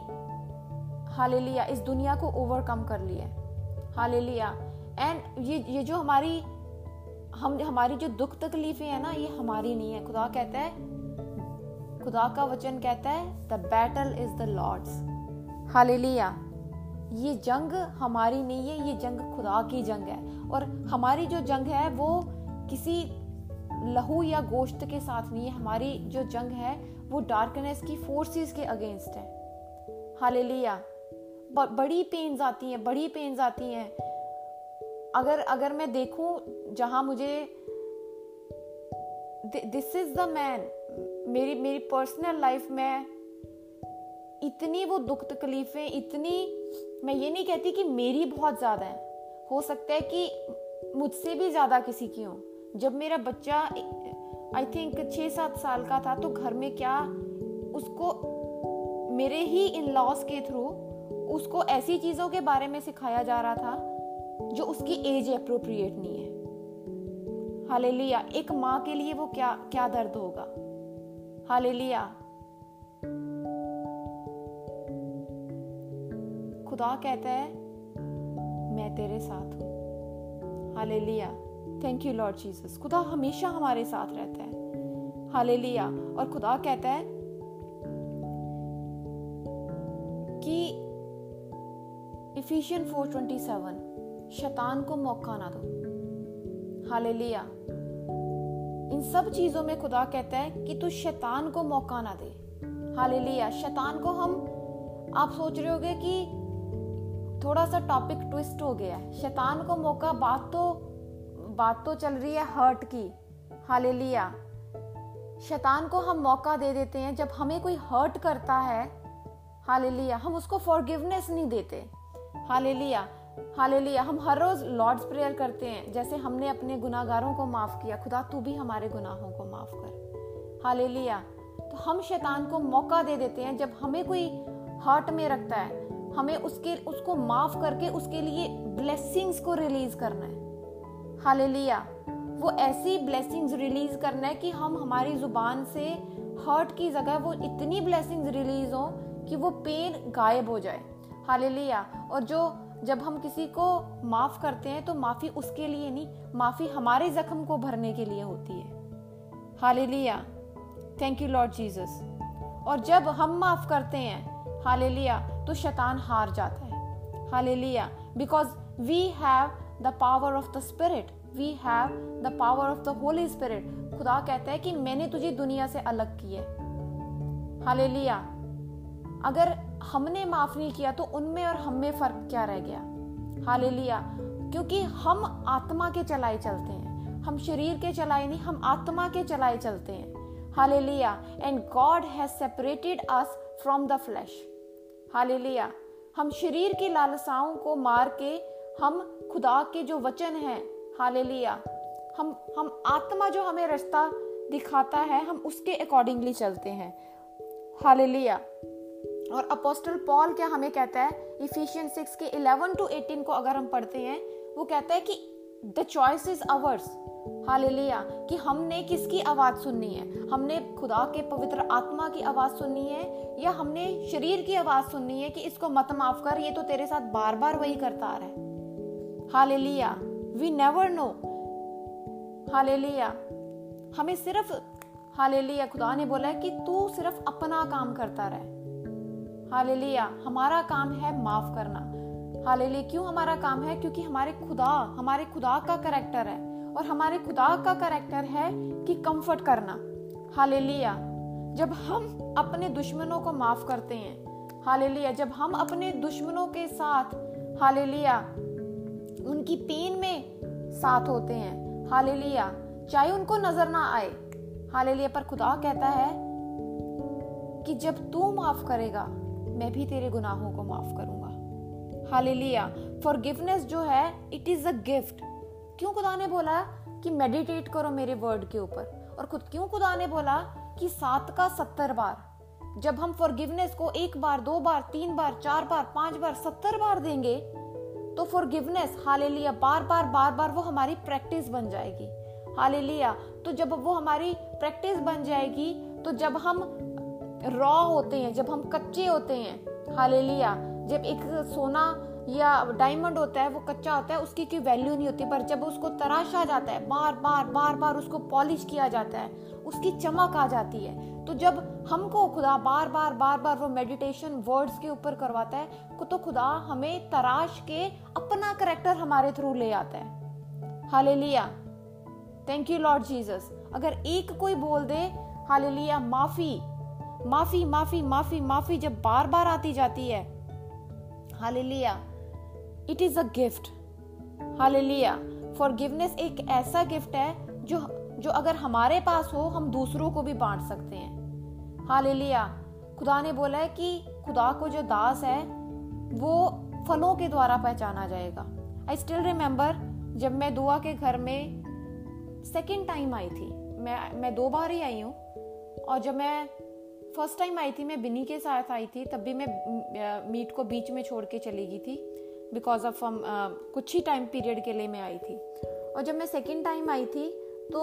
[SPEAKER 1] हाले लिया इस दुनिया को ओवरकम कर लिया हाले लिया एंड ये ये जो हमारी, हम, हमारी जो दुख तकलीफें है ना, ये हमारी नहीं है। खुदा कहता है, खुदा का वचन कहता है the battle is the Lord's hallelujah ये जंग हमारी नहीं है, ये जंग खुदा की जंग है। और हमारी जो जंग है, वो किसी लहू या गोश्त के साथ नहीं है। हमारी जो जंग है, वो डार्कनेस की फोर्सेस के अगेंस्ट है। हाले लिया बड़ी पेन्स आती हैं, बड़ी पेन्स आती हैं। अगर अगर मैं देखूँ, जहाँ मुझे दिस इज़ द मैन मेरी मेरी पर्सनल लाइफ में इतनी वो दुख तकलीफें, इतनी मैं ये नहीं कहती कि मेरी बहुत ज़्यादा है। हो सकता है कि मुझसे भी ज़्यादा किसी की हो। जब मेरा बच्चा आई थिंक छः सात साल का था तो घर में क्या उसको, मेरे ही इन लॉस के थ्रू उसको ऐसी चीज़ों के बारे में सिखाया जा रहा था, जो उसकी एज अप्रोप्रिएट नहीं है। हालेलुया। एक माँ के लिए वो क्या क्या दर्द होगा? हालेलुया। खुदा कहता है, मैं तेरे साथ हूँ. Hallelujah. Thank you Lord Jesus खुदा हमेशा हमारे साथ रहता है। हालेलुया। और खुदा कहता है कि इफिशियन 427 शैतान को मौका ना दो। हालेलुया। इन सब चीज़ों में खुदा कहता है कि तू शैतान को मौका ना दे। हाले लिया शैतान को हम, आप सोच रहे होगे कि थोड़ा सा टॉपिक ट्विस्ट हो गया है। शैतान को मौका, बात तो बात तो चल रही है हर्ट की। हाले लिया शैतान को हम मौका दे देते हैं, जब हमें कोई हर्ट करता है हाले लिया हम उसको फॉरगिवनेस नहीं देते। हालेलुया। हालेलुया, हम हर रोज लॉर्ड्स प्रेयर करते हैं, जैसे हमने अपने गुनाहगारों को माफ़ किया, खुदा तू भी हमारे गुनाहों को माफ़ कर। हाले लिया तो हम शैतान को मौका दे देते हैं, जब हमें कोई हर्ट में रखता है हमें उसके, उसको माफ़ करके उसके लिए ब्लेसिंग्स को रिलीज़ करना है। हालेलुया वो ऐसी ब्लेसिंग्स रिलीज़ करना है कि हम हमारी ज़ुबान से हर्ट की जगह वो इतनी ब्लेसिंग्स रिलीज़ हो कि वो पेन गायब हो जाए। हालेलुया और जो, जब हम किसी को माफ़ करते हैं तो माफ़ी उसके लिए नहीं, माफ़ी हमारे जख्म को भरने के लिए होती है। Hallelujah thank you Lord Jesus और जब हम माफ़ करते हैं हालेलुया तो शैतान हार जाता है। Hallelujah because we have the power of the spirit we have the power of the holy spirit खुदा कहता है कि मैंने तुझे दुनिया से अलग की किया हालेलुया, अगर हमने माफ़ नहीं किया तो उनमें और हम में फ़र्क क्या रह गया? हालेलुया, क्योंकि हम आत्मा के चलाए चलते हैं। हम शरीर के चलाए नहीं, हम आत्मा के चलाए चलते हैं। Hallelujah and God has separated us from the flesh hallelujah. हम शरीर की लालसाओं को मार के, हम खुदा के जो वचन है, हालेलुया। हम हम आत्मा जो हमें रास्ता दिखाता है, हम उसके अकॉर्डिंगली चलते हैं। हालेलुया। और अपोस्टल पॉल क्या हमें कहता है? इफिशियन सिक्स के इलेवन टू एटीन को अगर हम पढ़ते हैं, वो कहता है कि the choice is ours hallelujah, कि हमने किसकी आवाज़ सुननी है? हमने खुदा के पवित्र आत्मा की आवाज़ सुननी है, या हमने शरीर की आवाज़ सुननी है कि इसको मत माफ़ कर, ये तो तेरे साथ बार बार वही करता आ रहा। है hallelujah we never know hallelujah, हमें सिर्फ़, हालेलुया, खुदा ने बोला है कि तू सिर्फ़ अपना काम करता रहे। हालेलुया, हमारा काम है माफ़ करना। हालेलुया, क्यों हमारा काम है? क्योंकि हमारे खुदा हमारे खुदा का करेक्टर है। और हमारे खुदा का करेक्टर है कि कंफर्ट करना। हालेलुया जब हम अपने दुश्मनों को माफ़ करते हैं हालेलुया जब हम अपने दुश्मनों के साथ हालेलुया उनकी पेन में साथ होते हैं हालेलुया चाहे उनको नज़र ना आए हालेलुया पर खुदा कहता है कि जब तू माफ़ करेगा, मैं भी तेरे गुनाहों को माफ़ करूँगा। हालेलुया फॉरगिवनेस जो है इट इज़ अ गिफ्ट क्यों खुदा ने बोला कि मेडिटेट करो मेरे वर्ड के ऊपर? और खुद क्यों खुदा ने बोला कि सात का सत्तर बार? जब हम फॉरगिवनेस को एक बार, दो बार, तीन बार, चार बार, पाँच बार, सत्तर बार देंगे तो फॉरगिवनेस हालेलुया बार बार बार बार वो हमारी प्रैक्टिस बन जाएगी। हालेलुया तो जब वो हमारी प्रैक्टिस बन जाएगी तो जब हम रॉ होते हैं, जब हम कच्चे होते हैं हालेलुया जब एक सोना या डायमंड होता है, वो कच्चा होता है, उसकी कोई वैल्यू नहीं होती, पर जब उसको तराशा जाता है, बार बार बार बार उसको पॉलिश किया जाता है, उसकी चमक आ जाती है तो जब हमको खुदा बार बार बार बार वो मेडिटेशन वर्ड्स के ऊपर करवाता है तो खुदा हमें तराश के अपना करेक्टर हमारे थ्रू ले आता है। Hallelujah thank you Lord Jesus अगर एक कोई बोल दे हालेलुया माफ़ी माफ़ी माफ़ी माफ़ी माफ़ी जब बार बार आती जाती है hallelujah it is a gift hallelujah forgiveness एक ऐसा गिफ्ट है जो जो अगर हमारे पास हो, हम दूसरों को भी बांट सकते हैं। हालेलुया खुदा ने बोला है कि खुदा को जो दास है, वो फलों के द्वारा पहचाना जाएगा। आई स्टिल रिमेम्बर जब मैं दुआ के घर में सेकेंड टाइम आई थी। मैं मैं दो बार ही आई हूँ। और जब मैं फ़र्स्ट टाइम आई थी, मैं बिनी के साथ आई थी, तब भी मैं मीट को बीच में छोड़ के चली गई थी। बिकॉज़ ऑफ़ हम कुछ ही टाइम पीरियड के लिए मैं आई थी। और जब मैं सेकेंड टाइम आई थी तो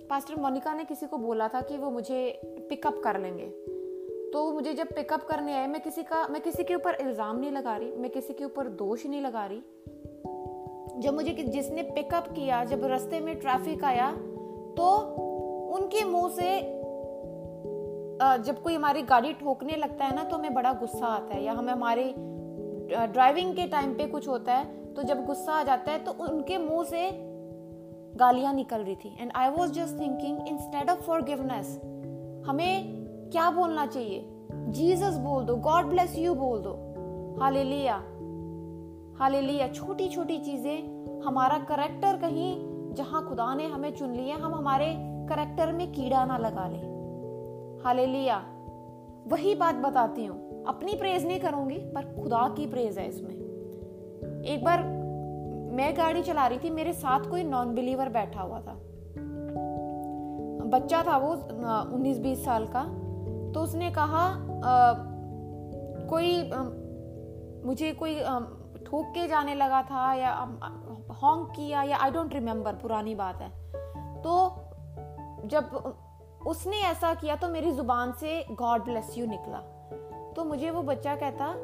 [SPEAKER 1] पास्टर मोनिका ने किसी को बोला था कि वो मुझे पिकअप कर लेंगे। तो मुझे जब पिकअप करने आए, मैं किसी का, मैं किसी के ऊपर इल्ज़ाम नहीं लगा रही, मैं किसी के ऊपर दोष नहीं लगा रही। जब मुझे जिसने पिकअप किया, जब रास्ते में ट्रैफ़िक आया तो उनके मुँह से जब कोई हमारी गाड़ी ठोकने लगता है ना तो हमें बड़ा गुस्सा आता है, या हमें हमारे ड्राइविंग के टाइम पे कुछ होता है तो जब गुस्सा आ जाता है तो उनके मुँह से गालियाँ निकल रही थी। And I was just thinking instead of forgiveness हमें क्या बोलना चाहिए? जीसस बोल दो गॉड ब्लेस यू बोल दो। हाले लिया हाले लिया छोटी छोटी चीज़ें हमारा करेक्टर कहीं, जहाँ खुदा ने हमें चुन लिया हम हमारे करेक्टर में कीड़ा ना लगा ले। हाले लिया वही बात बताती हूँ। अपनी प्रेज नहीं करूँगी पर खुदा की प्रेज है इसमें। एक बार मैं गाड़ी चला रही थी मेरे साथ कोई नॉन बिलीवर बैठा हुआ था। बच्चा था वो उन्नीस बीस साल का। तो उसने कहा आ, कोई आ, मुझे कोई ठोक के जाने लगा था या हॉन्ग किया या आई डोंट रिमेम्बर पुरानी बात है। तो जब उसने ऐसा किया तो मेरी ज़ुबान से गॉड ब्लेस यू निकला। तो मुझे वो बच्चा कहता,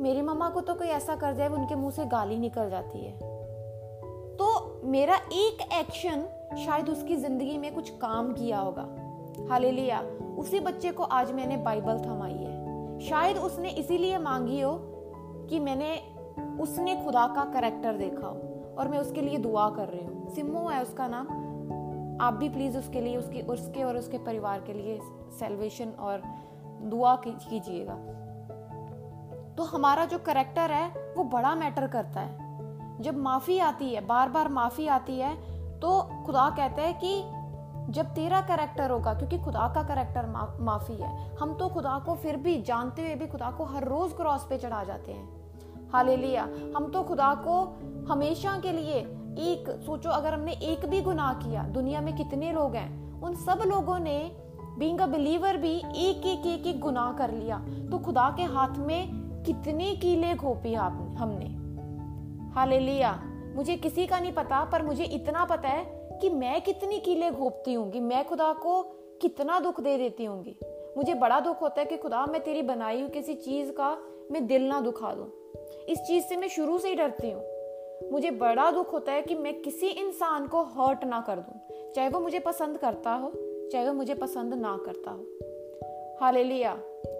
[SPEAKER 1] मेरी मम्मा को तो कोई ऐसा कर जाए उनके मुँह से गाली निकल जाती है। तो मेरा एक एक्शन शायद उसकी ज़िंदगी में कुछ काम किया होगा। हाले लिया उसी बच्चे को आज मैंने बाइबल थमाई है। शायद उसने इसीलिए मांगी हो कि मैंने, उसने खुदा का करेक्टर देखा हो और मैं उसके लिए दुआ कर रही हूँ। सिम्मो है उसका नाम। आप भी प्लीज़ उसके लिए, उसकी, उसके और उसके परिवार के लिए सेल्वेशन और दुआ कीजिएगा। तो हमारा जो करेक्टर है वो बड़ा मैटर करता है। जब माफ़ी आती है बार बार माफ़ी आती है तो खुदा कहता है कि जब तेरा करेक्टर होगा क्योंकि खुदा का करेक्टर मा, माफ़ी है हम तो खुदा को फिर भी जानते हुए भी खुदा को हर रोज क्रॉस पे चढ़ा जाते हैं। हाले लिया हम तो खुदा को हमेशा के लिए एक सोचो अगर हमने एक भी गुनाह किया दुनिया में कितने लोग हैं उन सब लोगों ने बींग अ बिलीवर भी एक एक एक एक गुनाह कर लिया। तो खुदा के हाथ में कितनी कीले घोपी आप हमने। हाले लिया मुझे किसी का नहीं पता, पर मुझे इतना पता है कि मैं कितनी कीले घोपती हूँ मैं खुदा को कितना दुख दे देती हूँ मुझे बड़ा दुख होता है कि खुदा, मैं तेरी बनाई हुई किसी चीज़ का मैं दिल ना दुखा दूँ। इस चीज़ से मैं शुरू से ही डरती हूँ। मुझे बड़ा दुख होता है कि मैं किसी इंसान को हर्ट ना कर दूँ। चाहे वो मुझे पसंद करता हो चाहे वो मुझे पसंद ना करता हो। हाले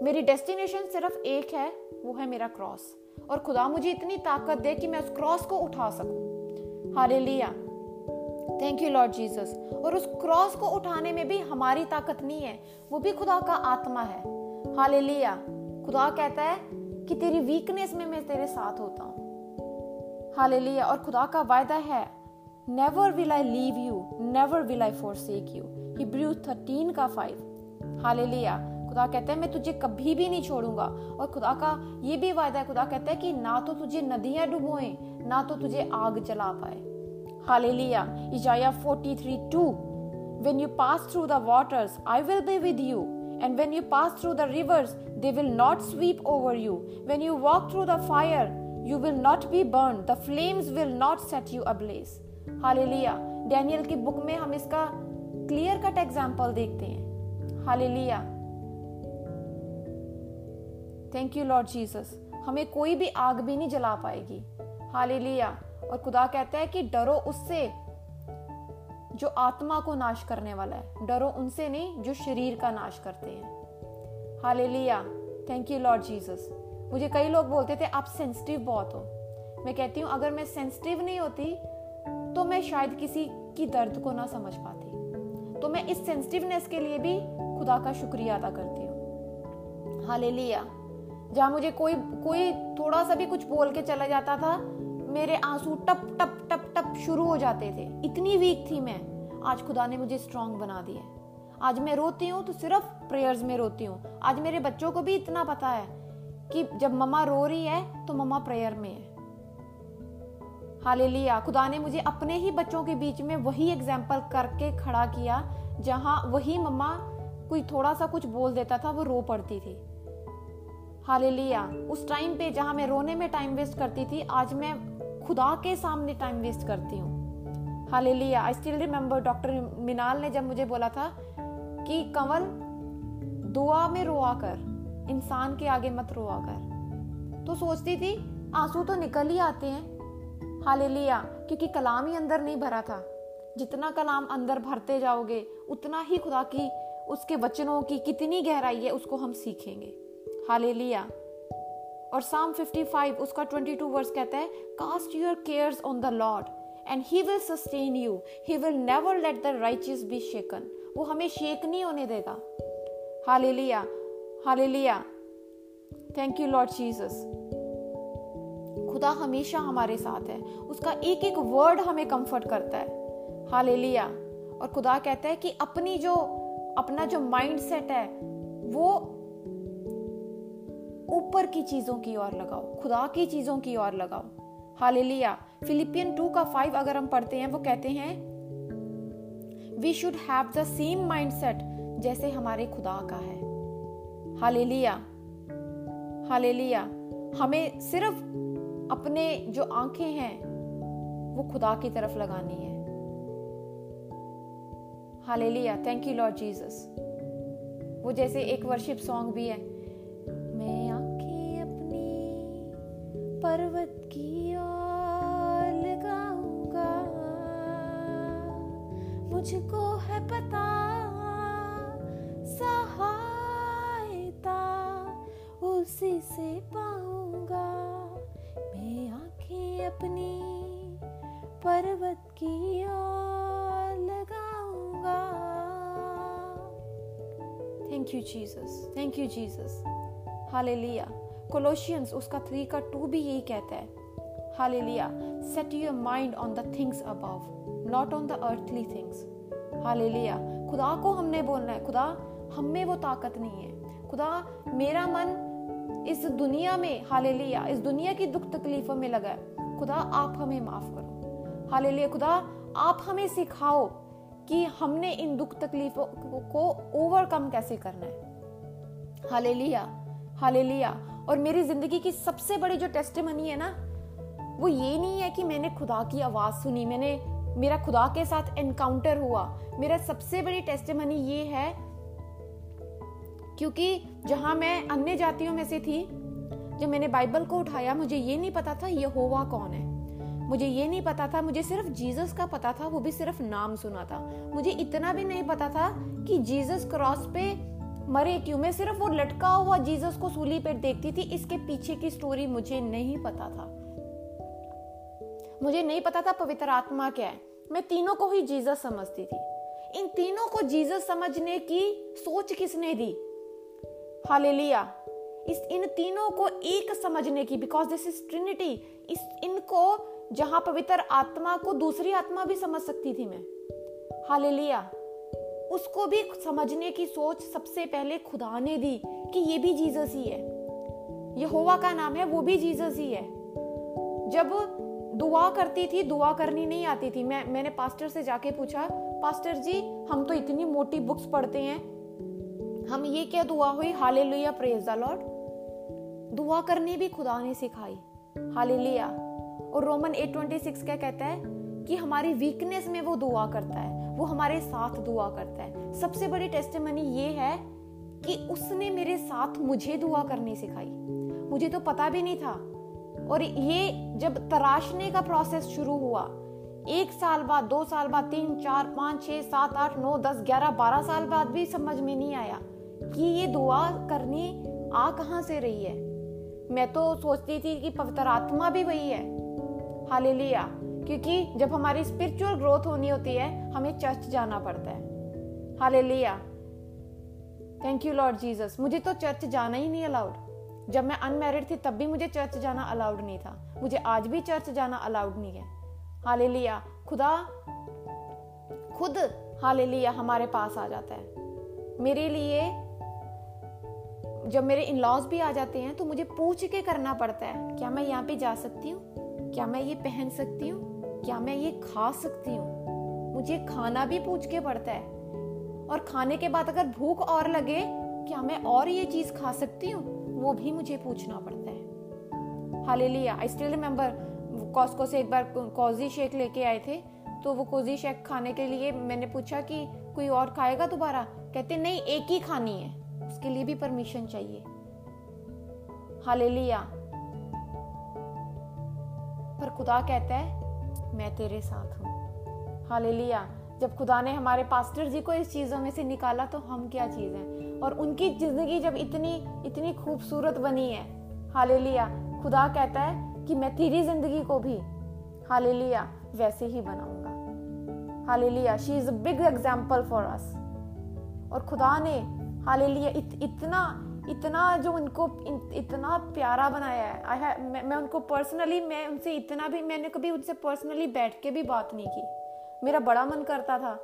[SPEAKER 1] मेरी डेस्टिनेशन सिर्फ़ एक है, वो है मेरा क्रॉस। और खुदा मुझे इतनी ताकत दे कि मैं उस क्रॉस को उठा सकूँ। हाले थैंक यू लॉर्ड जीसस और उस क्रॉस को उठाने में भी हमारी ताकत नहीं है, वो भी खुदा का आत्मा है। हाले खुदा कहता है कि तेरी वीकनेस में मैं तेरे साथ होता हूँ। हाले और खुदा का वायदा है never will I leave you never will I forsake you Hebrew thirteen का फाइव हाले लिया खुदा कहते हैं, मैं तुझे कभी भी नहीं छोड़ूँगा. और खुदा का ये भी वायदा है, खुदा कहते हैं कि ना तो तुझे नदियाँ डुबोए, ना तो तुझे आग जला पाए। Hallelujah Isaiah forty three two when you pass through the waters I will be with you and when you pass through the rivers they will not sweep over you when you walk through the fire you will not be burn the flames will not set you ablaze hallelujah. Daniel की book में हम इसका clear cut example देखते हैं। Hallelujah. Thank you Lord Jesus हमें कोई भी आग भी नहीं जला पाएगी। हालेलुया। और खुदा कहता है कि डरो उससे जो आत्मा को नाश करने वाला है। डरो उनसे नहीं, जो शरीर का नाश करते हैं। Hallelujah. Thank you Lord Jesus मुझे कई लोग बोलते थे, आप सेंसिटिव बहुत हो। मैं कहती हूँ, अगर मैं सेंसिटिव नहीं होती तो मैं शायद किसी की दर्द को ना समझ पाती। तो मैं इस सेंसिटिवनेस के लिए भी खुदा का शुक्रिया अदा करती हूँ। हाले लिया जहाँ मुझे कोई कोई थोड़ा सा भी कुछ बोल के चला जाता था, मेरे आँसू टप टप टप टप शुरू हो जाते थे। इतनी वीक थी मैं। आज खुदा ने मुझे स्ट्रांग बना दिया आज मैं रोती हूँ तो सिर्फ़ प्रेयर्स में रोती हूँ। आज मेरे बच्चों को भी इतना पता है कि जब मम्मा रो रही है तो मम्मा प्रेयर में है। हालेलुया खुदा ने मुझे अपने ही बच्चों के बीच में वही एग्ज़ाम्पल करके खड़ा किया, जहाँ वही मम्मा कोई थोड़ा सा कुछ बोल देता था, वो रो पड़ती थी। हालेलुया उस टाइम पे जहाँ मैं रोने में टाइम वेस्ट करती थी, आज मैं खुदा के सामने टाइम वेस्ट करती हूँ। Hallelujah I still remember doctor Meenal ने जब मुझे बोला था कि, कंवल, दुआ में रोआ कर, इंसान के आगे मत रोआ कर। तो सोचती थी, आँसू तो निकल ही आते हैं। हालेलुया क्योंकि कलाम ही अंदर नहीं भरा था। जितना कलाम अंदर भरते जाओगे, उतना ही खुदा की, उसके वचनों की कितनी गहराई है, उसको हम सीखेंगे। हालेलुया और साम 55 उसका 22 वर्स कहता है cast your cares on the Lord and he will sustain you he will never let the righteous be shaken वो हमें शेक नहीं होने देगा। Hallelujah hallelujah thank you Lord Jesus खुदा हमेशा हमारे साथ है। उसका एक एक वर्ड हमें कंफर्ट करता है। हालेलुया और खुदा कहता है कि अपनी जो, अपना जो माइंड सेट है, वो ऊपर की चीज़ों की ओर लगाओ। खुदा की चीज़ों की ओर लगाओ। हालेलुया फिलिपियन टू का फाइव अगर हम पढ़ते हैं, वो कहते हैं we should have the same mindset जैसे हमारे खुदा का है। हालेलुया हालेलुया हमें सिर्फ़ अपने जो आँखें हैं, वो खुदा की तरफ़ लगानी है। Hallelujah thank you Lord Jesus वो जैसे एक वर्शिप सॉन्ग भी है। मैं आँखें अपनी पर्वत की ओर लगाऊँगा। मुझको है पता सहायता उसी से पाऊँगा मैं आँखें अपनी पर्वत की ओर लगाऊँगा। Thank you Jesus thank you Jesus hallelujah Colossians उसका थ्री का टू भी यही कहता है। Hallelujah set your mind on the things above not on the earthly things hallelujah खुदा को हमने बोलना है। खुदा, हम में वो ताकत नहीं है। खुदा, मेरा मन इस दुनिया में, हालेलुया, इस दुनिया की दुख तकलीफों में लगा खुदा, आप हमें माफ़ करो। हालेलुया, खुदा, आप हमें सिखाओ कि हमने इन दुख तकलीफों को ओवरकम कैसे करना है। Hallelujah hallelujah. और मेरी ज़िंदगी की सबसे बड़ी जो टेस्टमनी है ना, वो ये नहीं है कि मैंने खुदा की आवाज़ सुनी, मैंने, मेरा खुदा के साथ एनकाउंटर हुआ। मेरा सबसे बड़ी टेस्टमनी ये है क्योंकि जहाँ मैं अन्य जातियों में से थी, जब मैंने बाइबल को उठाया, मुझे ये नहीं पता था ये होवा कौन है। मुझे ये नहीं पता था, मुझे सिर्फ़ जीसस का पता था, वो भी सिर्फ़ नाम सुना था। मुझे इतना भी नहीं पता था कि जीसस क्रॉस पे मरे क्यों। मैं सिर्फ़ वो लटका हुआ जीसस को सूली पे देखती थी, इसके पीछे की स्टोरी मुझे नहीं पता था। मुझे नहीं पता था पवित्र आत्मा क्या है। मैं तीनों को ही जीसस समझती थी। इन तीनों को जीसस समझने की सोच किसने दी? हालेलुया। इस इन तीनों को एक समझने की बिकॉज़ दिस इज़ ट्रिनिटी इस इनको जहाँ पवित्र आत्मा को दूसरी आत्मा भी समझ सकती थी मैं। हालेलुया। उसको भी समझने की सोच सबसे पहले खुदा ने दी कि ये भी जीसस ही है। यहोवा का नाम है, वो भी जीसस ही है। जब दुआ करती थी, दुआ करनी नहीं आती थी। मैं, मैंने पास्टर से जाके पूछा, पास्टर जी, हम तो इतनी मोटी बुक्स पढ़ते हैं हम ये क्या दुआ हुई हाले लुया प्रेज द लॉर्ड दुआ करनी भी खुदा ने सिखाई। हाले लिया और रोमन 826 क्या कहता है कि हमारी वीकनेस में वो दुआ करता है, वो हमारे साथ दुआ करता है। सबसे बड़ी टेस्टमनी ये है कि उसने मेरे साथ मुझे दुआ करनी सिखाई। मुझे तो पता भी नहीं था। और ये जब तराशने का प्रोसेस शुरू हुआ, एक साल बाद, दो साल बाद, तीन, चार, पाँच छः सात, आठ, नौ, दस, ग्यारह, बारह साल बाद भी समझ में नहीं आया। कि ये दुआ करनी आ कहाँ से रही है? मैं तो सोचती थी कि पवित्र आत्मा भी वही है। हालेलुया। क्योंकि जब हमारी स्पिरिचुअल ग्रोथ होनी होती है, हमें चर्च जाना पड़ता है। Hallelujah. Thank you Lord Jesus मुझे तो चर्च जाना ही नहीं अलाउड जब मैं अनमेरिड थी, तब भी मुझे चर्च जाना अलाउड नहीं था। मुझे आज भी चर्च जाना अलाउड नहीं है। हालेलुया। खुदा, खुद, हालेलुया, हमारे पास आ जाता है। मेरे लिए जब मेरे इन लॉज भी आ जाते हैं तो मुझे पूछ के करना पड़ता है, क्या मैं यहाँ पे जा सकती हूँ? क्या मैं ये पहन सकती हूँ? क्या मैं ये खा सकती हूँ? मुझे खाना भी पूछ के पड़ता है। और खाने के बाद अगर भूख और लगे, क्या मैं और ये चीज़ खा सकती हूँ? वो भी मुझे पूछना पड़ता है। Hallelujah I still remember Costco से एक बार कॉजी शेक लेके आए थे तो वो कोजी शेक खाने के लिए मैंने पूछा कि कोई और खाएगा दोबारा? कहते, नहीं, एक ही खानी है। उसके लिए भी परमिशन चाहिए। हालेलुया पर खुदा कहता है, मैं तेरे साथ हूँ। हालेलुया जब खुदा ने हमारे पास्टर जी को इस चीज़ों में से निकाला तो हम क्या चीज़ हैं? और उनकी ज़िंदगी जब इतनी इतनी खूबसूरत बनी है। हालेलुया खुदा कहता है कि मैं तेरी ज़िंदगी को भी हालेलुया वैसे ही बनाऊँगा। Hallelujah she is a big example for us और खुदा ने हालेलुया इत, इतना इतना जो उनको इतना प्यारा बनाया है। आई मैं, मैं उनको पर्सनली मैं उनसे इतना भी मैंने कभी उनसे पर्सनली बैठ के भी बात नहीं की। मेरा बड़ा मन करता था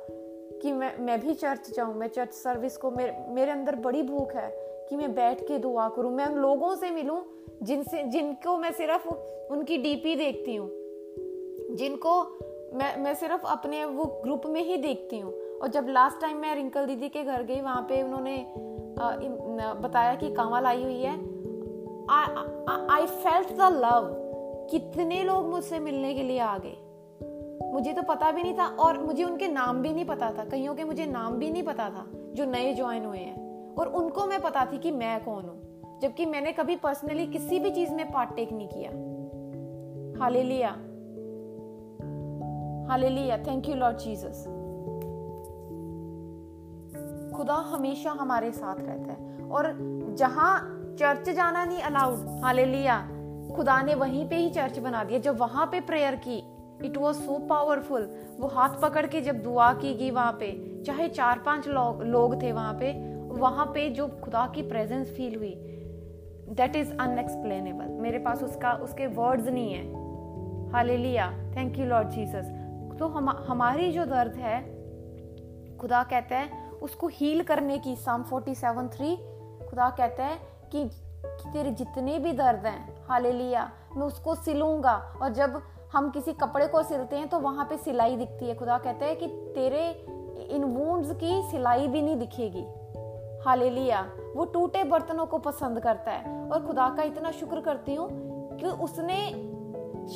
[SPEAKER 1] कि मैं मैं भी चर्च जाऊँ मैं चर्च सर्विस को मेरे मेरे अंदर बड़ी भूख है कि मैं बैठ के दुआ करूँ। मैं उन लोगों से मिलूं जिनसे जिनको मैं सिर्फ़ उनकी डीपी देखती हूँ। जिनको मैं मैं सिर्फ़ अपने वो ग्रुप में ही देखती हूँ। और जब लास्ट टाइम मैं रिंकल दीदी के घर गई, वहाँ पे उन्होंने बताया कि कांवल आई हुई है आई फेल्ट द लव कितने लोग मुझसे मिलने के लिए आ गए? मुझे तो पता भी नहीं था और मुझे उनके नाम भी नहीं पता था। कईयों के मुझे नाम भी नहीं पता था जो नए ज्वाइन हुए हैं। और उनको मैं पता थी कि मैं कौन हूँ, जबकि मैंने कभी पर्सनली किसी भी चीज़ में पार्ट टेक नहीं किया। हाले लिया हाले लिया थैंक यू लॉर्ड जीसस खुदा हमेशा हमारे साथ रहता है। और जहाँ चर्च जाना नहीं अलाउड हाले खुदा ने वहीं पे ही चर्च बना दिया। जब वहाँ पे प्रेयर की इट वॉज़ सो पावरफुल वो हाथ पकड़ के जब दुआ की गई वहाँ पे, चाहे चार पाँच लोग लोग थे वहाँ पे वहाँ पे जो खुदा की प्रेजेंस फील हुई दैट इज़ अनएक्सप्लेनेबल मेरे पास उसका, उसके वर्ड्स नहीं है। हाले थैंक यू लॉर्ड जीसस तो हम, हमारी जो दर्द है, खुदा कहता है उसको हील करने की साम फोर्टी सेवन थ्री खुदा कहता है कि, कि तेरे जितने भी दर्द हैं हाले लिया मैं उसको सिलूँगा। और जब हम किसी कपड़े को सिलते हैं तो वहाँ पे सिलाई दिखती है। खुदा कहता है कि तेरे इन वूंड्स की सिलाई भी नहीं दिखेगी। हाले लिया वो टूटे बर्तनों को पसंद करता है। और खुदा का इतना शुक्र करती हूँ कि उसने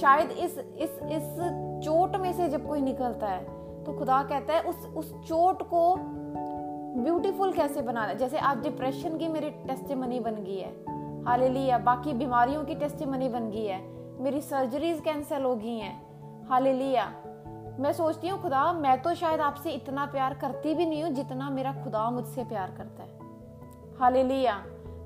[SPEAKER 1] शायद इस इस इस चोट में से जब कोई निकलता है तो खुदा कहता है उस उस चोट को ब्यूटीफुल कैसे बनाना जैसे आज डिप्रेशन की मेरी टेस्टिमनी बन गई है। हाल लिया बाकी बीमारियों की टेस्टिमनी बन गई है। मेरी सर्जरीज कैंसिल हो गई हैं। हाल लिया मैं सोचती हूँ, खुदा, मैं तो शायद आपसे इतना प्यार करती भी नहीं हूँ जितना मेरा खुदा मुझसे प्यार करता है। हाल लिया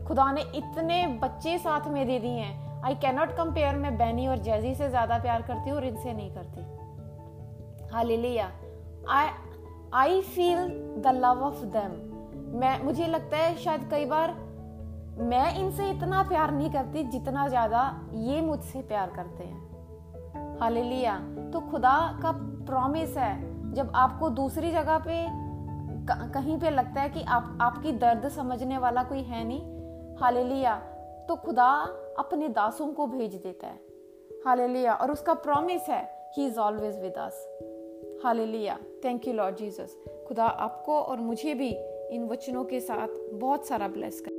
[SPEAKER 1] खुदा ने इतने बच्चे साथ में दे दिए हैं। आई कैनॉट कंपेयर मैं बैनी और जैजी से ज़्यादा प्यार करती हूँ और इनसे नहीं करती। Hallelujah I I feel the love of them मैं, मुझे लगता है शायद कई बार मैं इनसे इतना प्यार नहीं करती जितना ज़्यादा ये मुझसे प्यार करते हैं। हालेलुया। तो खुदा का प्रॉमिस है, जब आपको दूसरी जगह पे कहीं पे लगता है कि आप, आपकी दर्द समझने वाला कोई है नहीं, हालेलुया। तो खुदा अपने दासों को भेज देता है। हालेलुया। और उसका प्रॉमिस है he is always with us hallelujah. Thank you Lord Jesus खुदा आपको और मुझे भी इन वचनों के साथ बहुत सारा ब्लेस कर।